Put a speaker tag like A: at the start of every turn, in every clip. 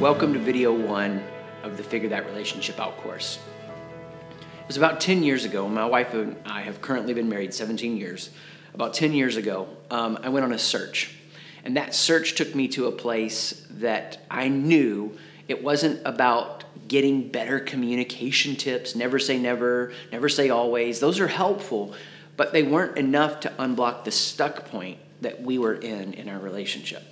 A: Welcome to video one of the Figure That Relationship Out course. It was about 10 years ago. My wife and I have currently been married 17 years. About 10 years ago, um, I went on a search. And that search took me to a place that I knew it wasn't about getting better communication tips, never say never, never say always. Those are helpful, but they weren't enough to unblock the stuck point that we were in in our relationship.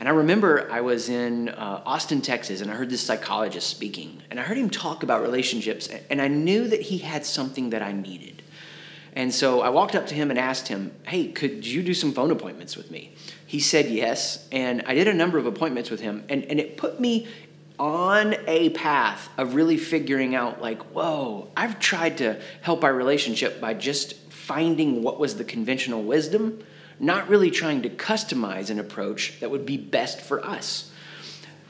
A: And I remember I was in uh, Austin, Texas, and I heard this psychologist speaking. And I heard him talk about relationships, and I knew that he had something that I needed. And so I walked up to him and asked him, Hey, could you do some phone appointments with me? He said yes. And I did a number of appointments with him, and, and it put me on a path of really figuring out, like, whoa, I've tried to help our relationship by just finding what was the conventional wisdom not really trying to customize an approach that would be best for us.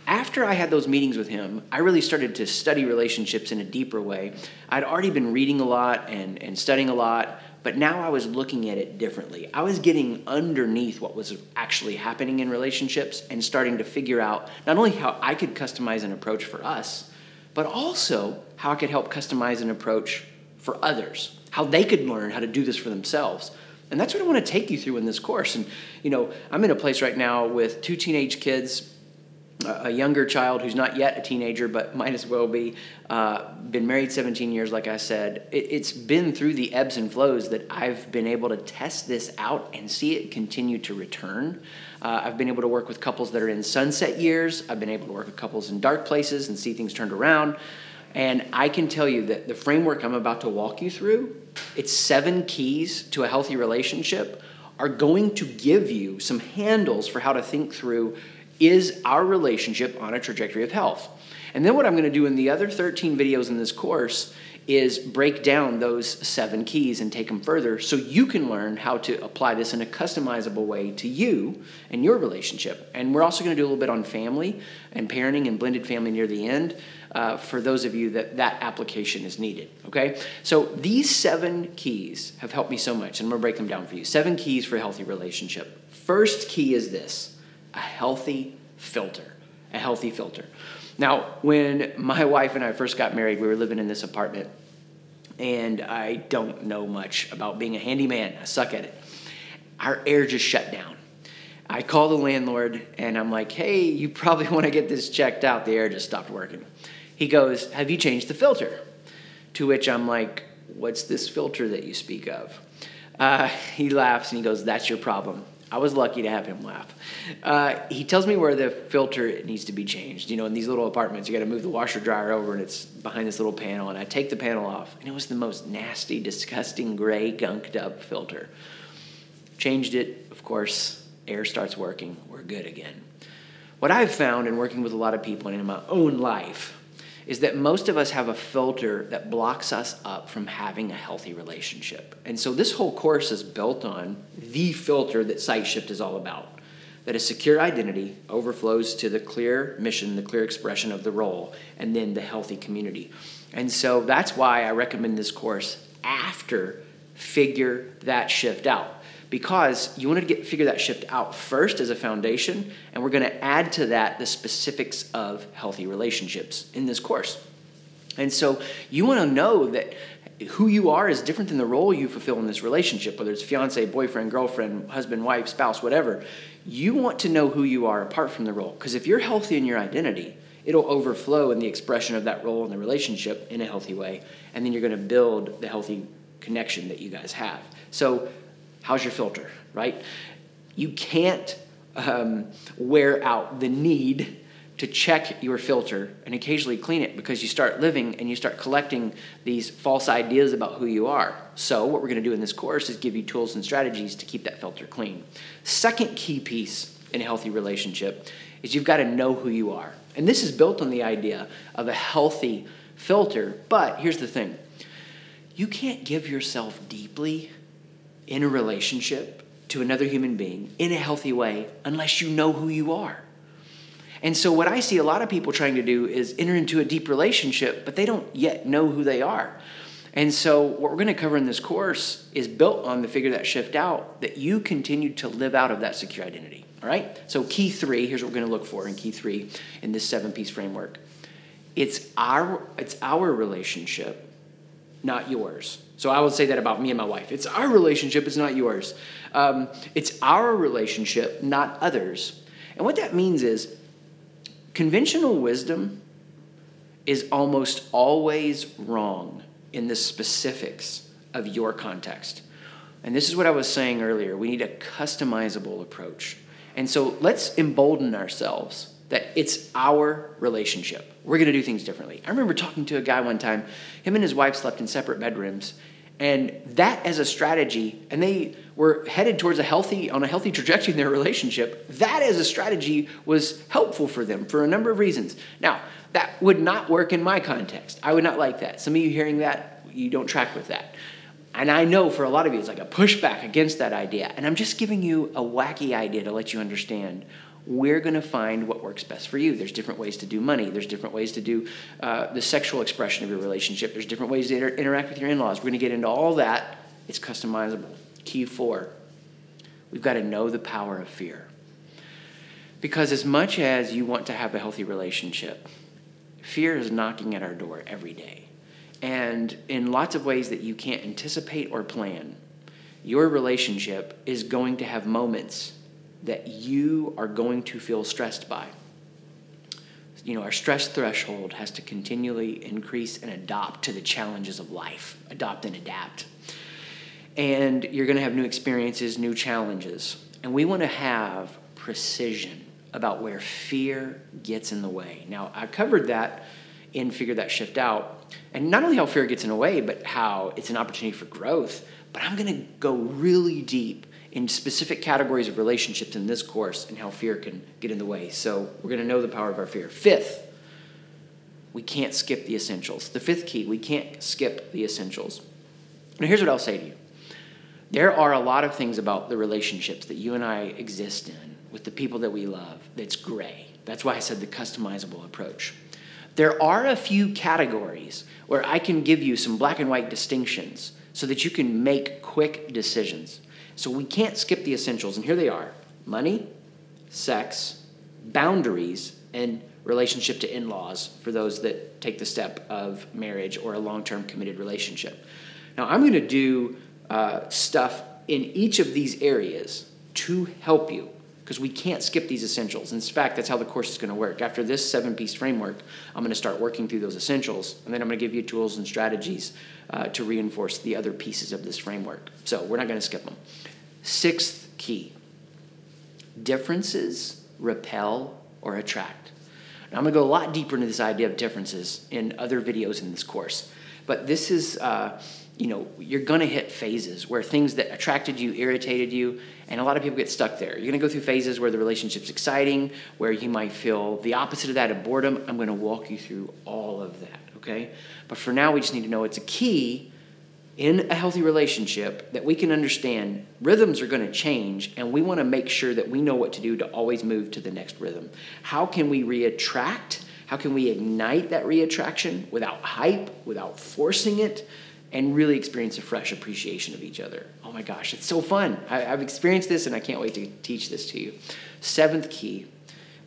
A: After I had those meetings with him, I really started to study relationships in a deeper way. I'd already been reading a lot and, and studying a lot, but now I was looking at it differently. I was getting underneath what was actually happening in relationships and starting to figure out not only how I could customize an approach for us, but also how I could help customize an approach for others, how they could learn how to do this for themselves. And that's what I want to take you through in this course. And, you know, I'm in a place right now with two teenage kids, a younger child who's not yet a teenager, but might as well be. Uh, been married 17 years, like I said. It, it's been through the ebbs and flows that I've been able to test this out and see it continue to return. Uh, I've been able to work with couples that are in sunset years. I've been able to work with couples in dark places and see things turned around. And I can tell you that the framework I'm about to walk you through, it's seven keys to a healthy relationship, are going to give you some handles for how to think through is our relationship on a trajectory of health? And then what I'm going to do in the other 13 videos in this course is break down those seven keys and take them further so you can learn how to apply this in a customizable way to you and your relationship. And we're also going to do a little bit on family and parenting and blended family near the end uh, for those of you that that application is needed. Okay? So these seven keys have helped me so much, and I'm going to break them down for you. Seven keys for a healthy relationship. First key is this a healthy filter. A healthy filter. Now, when my wife and I first got married, we were living in this apartment, and I don't know much about being a handyman. I suck at it. Our air just shut down. I call the landlord and I'm like, hey, you probably want to get this checked out. The air just stopped working. He goes, have you changed the filter? To which I'm like, what's this filter that you speak of? Uh, he laughs and he goes, that's your problem. I was lucky to have him laugh. Uh, he tells me where the filter needs to be changed. You know, in these little apartments, you got to move the washer dryer over, and it's behind this little panel. And I take the panel off, and it was the most nasty, disgusting, gray, gunked up filter. Changed it, of course. Air starts working. We're good again. What I've found in working with a lot of people and in my own life is that most of us have a filter that blocks us up from having a healthy relationship. And so this whole course is built on the filter that SiteShift is all about. That a secure identity overflows to the clear mission, the clear expression of the role, and then the healthy community. And so that's why I recommend this course after figure that shift out because you want to get figure that shift out first as a foundation and we're going to add to that the specifics of healthy relationships in this course. And so you want to know that who you are is different than the role you fulfill in this relationship whether it's fiance boyfriend girlfriend husband wife spouse whatever. You want to know who you are apart from the role because if you're healthy in your identity it'll overflow in the expression of that role in the relationship in a healthy way and then you're going to build the healthy connection that you guys have. So How's your filter, right? You can't um, wear out the need to check your filter and occasionally clean it because you start living and you start collecting these false ideas about who you are. So, what we're going to do in this course is give you tools and strategies to keep that filter clean. Second key piece in a healthy relationship is you've got to know who you are. And this is built on the idea of a healthy filter. But here's the thing you can't give yourself deeply in a relationship to another human being in a healthy way unless you know who you are. And so, what I see a lot of people trying to do is enter into a deep relationship, but they don't yet know who they are. And so, what we're going to cover in this course is built on the figure that shift out that you continue to live out of that secure identity. All right? So, key three here's what we're going to look for in key three in this seven piece framework it's our, it's our relationship, not yours. So, I would say that about me and my wife. It's our relationship, it's not yours. Um, it's our relationship, not others. And what that means is conventional wisdom is almost always wrong in the specifics of your context. And this is what I was saying earlier. We need a customizable approach. And so let's embolden ourselves that it's our relationship. We're going to do things differently. I remember talking to a guy one time, him and his wife slept in separate bedrooms. And that as a strategy, and they were headed towards a healthy, on a healthy trajectory in their relationship, that as a strategy was helpful for them for a number of reasons. Now, that would not work in my context. I would not like that. Some of you hearing that, you don't track with that. And I know for a lot of you, it's like a pushback against that idea. And I'm just giving you a wacky idea to let you understand we're going to find what works best for you. There's different ways to do money. There's different ways to do uh, the sexual expression of your relationship. There's different ways to inter- interact with your in laws. We're going to get into all that. It's customizable. Key four we've got to know the power of fear. Because as much as you want to have a healthy relationship, fear is knocking at our door every day. And in lots of ways that you can't anticipate or plan, your relationship is going to have moments that you are going to feel stressed by. You know, our stress threshold has to continually increase and adopt to the challenges of life, adopt and adapt. And you're going to have new experiences, new challenges. And we want to have precision about where fear gets in the way. Now, I covered that in Figure That Shift Out. And not only how fear gets in the way, but how it's an opportunity for growth. But I'm going to go really deep in specific categories of relationships in this course and how fear can get in the way. So we're going to know the power of our fear. Fifth, we can't skip the essentials. The fifth key, we can't skip the essentials. Now, here's what I'll say to you there are a lot of things about the relationships that you and I exist in with the people that we love that's gray. That's why I said the customizable approach. There are a few categories where I can give you some black and white distinctions so that you can make quick decisions. So we can't skip the essentials, and here they are money, sex, boundaries, and relationship to in laws for those that take the step of marriage or a long term committed relationship. Now, I'm going to do uh, stuff in each of these areas to help you because we can't skip these essentials. In fact, that's how the course is going to work. After this seven piece framework, I'm going to start working through those essentials, and then I'm going to give you tools and strategies uh, to reinforce the other pieces of this framework. So we're not going to skip them. Sixth key differences repel or attract. Now, I'm going to go a lot deeper into this idea of differences in other videos in this course, but this is. Uh, you know, you're to hit phases where things that attracted you, irritated you, and a lot of people get stuck there. You're to go through phases where the relationship's exciting, where you might feel the opposite of that of boredom. I'm to walk you through all of that, okay? But for now, we just need to know it's a key in a healthy relationship that we can understand rhythms are going to change, and we want to make sure that we know what to do to always move to the next rhythm. How can we reattract? How can we ignite that reattraction without hype, without forcing it? And really experience a fresh appreciation of each other. Oh my gosh, it's so fun. I, have experienced this and I can't wait to teach this to you. Seventh key,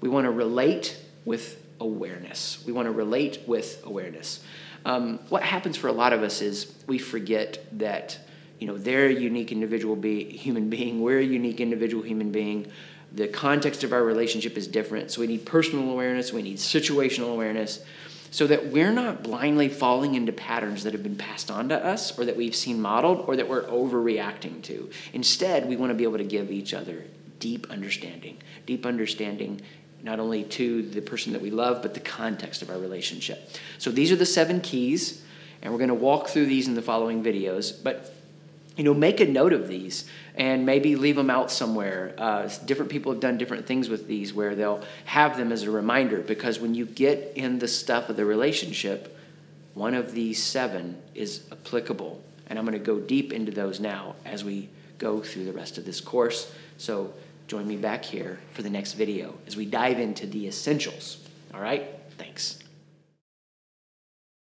A: we want to relate with awareness. We want to relate with awareness. Um, what happens for a lot of us is we forget that you know they're a unique individual be- human being. We're a unique individual human being. The context of our relationship is different, so we need personal awareness. We need situational awareness so that we're not blindly falling into patterns that have been passed on to us or that we've seen modeled or that we're overreacting to. Instead, we want to be able to give each other deep understanding, deep understanding not only to the person that we love, but the context of our relationship. So these are the seven keys, and we're going to walk through these in the following videos. But you know, make a note of these and maybe leave them out somewhere. Uh, different people have done different things with these where they'll have them as a reminder because when you get in the stuff of the relationship, one of these seven is applicable. And I'm going to go deep into those now as we go through the rest of this course. So join me back here for the next video as we dive into the essentials. All right? Thanks.